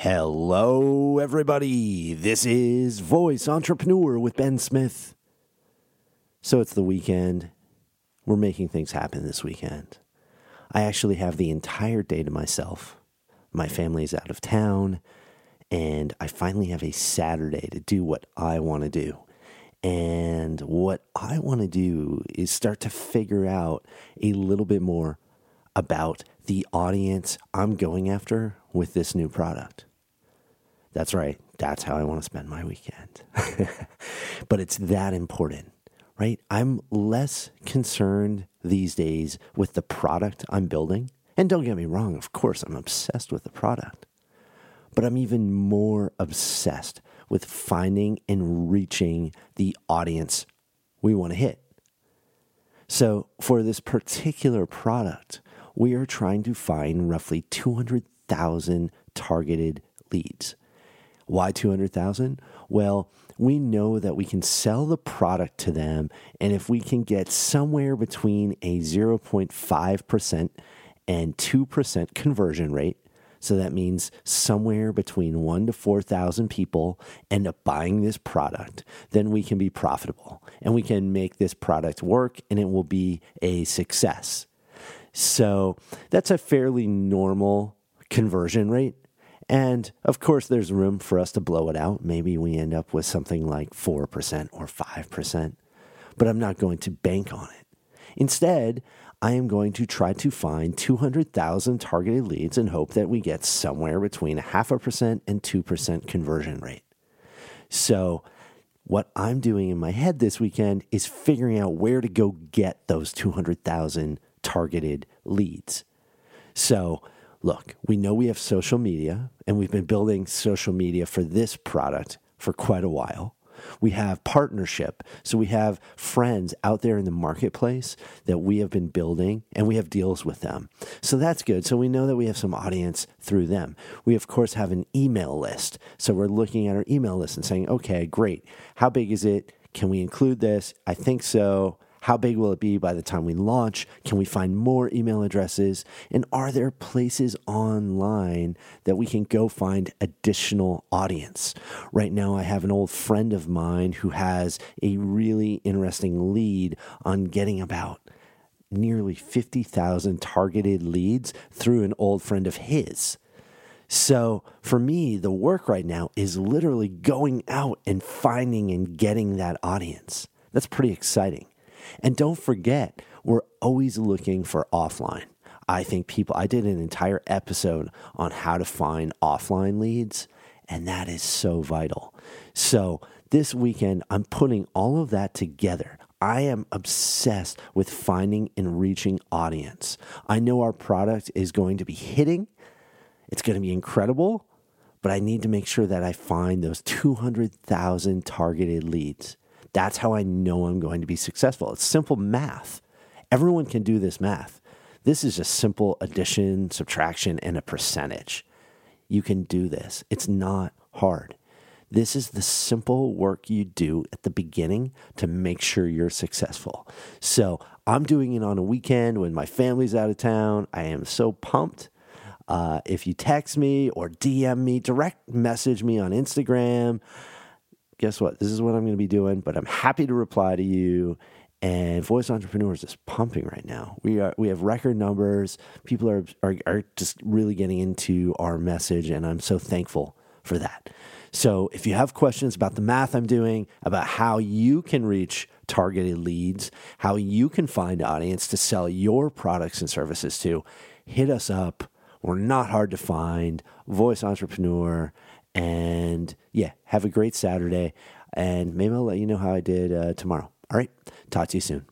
Hello, everybody. This is Voice Entrepreneur with Ben Smith. So it's the weekend. We're making things happen this weekend. I actually have the entire day to myself. My family is out of town, and I finally have a Saturday to do what I want to do. And what I want to do is start to figure out a little bit more about the audience I'm going after with this new product. That's right. That's how I want to spend my weekend. but it's that important, right? I'm less concerned these days with the product I'm building. And don't get me wrong, of course, I'm obsessed with the product. But I'm even more obsessed with finding and reaching the audience we want to hit. So, for this particular product, we are trying to find roughly 200,000 targeted leads. Why 200,000? Well, we know that we can sell the product to them, and if we can get somewhere between a 0.5% and 2% conversion rate, so that means somewhere between one to 4,000 people end up buying this product, then we can be profitable and we can make this product work and it will be a success. So that's a fairly normal conversion rate. And of course, there's room for us to blow it out. Maybe we end up with something like 4% or 5%, but I'm not going to bank on it. Instead, I am going to try to find 200,000 targeted leads and hope that we get somewhere between a half a percent and 2% conversion rate. So, what I'm doing in my head this weekend is figuring out where to go get those 200,000 targeted leads. So, look, we know we have social media and we've been building social media for this product for quite a while. We have partnership. So we have friends out there in the marketplace that we have been building and we have deals with them. So that's good. So we know that we have some audience through them. We, of course, have an email list. So we're looking at our email list and saying, okay, great. How big is it? Can we include this? I think so. How big will it be by the time we launch? Can we find more email addresses? And are there places online that we can go find additional audience? Right now, I have an old friend of mine who has a really interesting lead on getting about nearly 50,000 targeted leads through an old friend of his. So for me, the work right now is literally going out and finding and getting that audience. That's pretty exciting. And don't forget, we're always looking for offline. I think people, I did an entire episode on how to find offline leads, and that is so vital. So this weekend, I'm putting all of that together. I am obsessed with finding and reaching audience. I know our product is going to be hitting, it's going to be incredible, but I need to make sure that I find those 200,000 targeted leads. That's how I know I'm going to be successful. It's simple math. Everyone can do this math. This is just simple addition, subtraction, and a percentage. You can do this. It's not hard. This is the simple work you do at the beginning to make sure you're successful. So I'm doing it on a weekend when my family's out of town. I am so pumped. Uh, if you text me or DM me, direct message me on Instagram guess what? This is what I'm going to be doing, but I'm happy to reply to you. And Voice Entrepreneurs is pumping right now. We are we have record numbers. People are, are are just really getting into our message, and I'm so thankful for that. So if you have questions about the math I'm doing, about how you can reach targeted leads, how you can find audience to sell your products and services to, hit us up. We're not hard to find. Voice Entrepreneur and yeah, have a great Saturday. And maybe I'll let you know how I did uh, tomorrow. All right. Talk to you soon.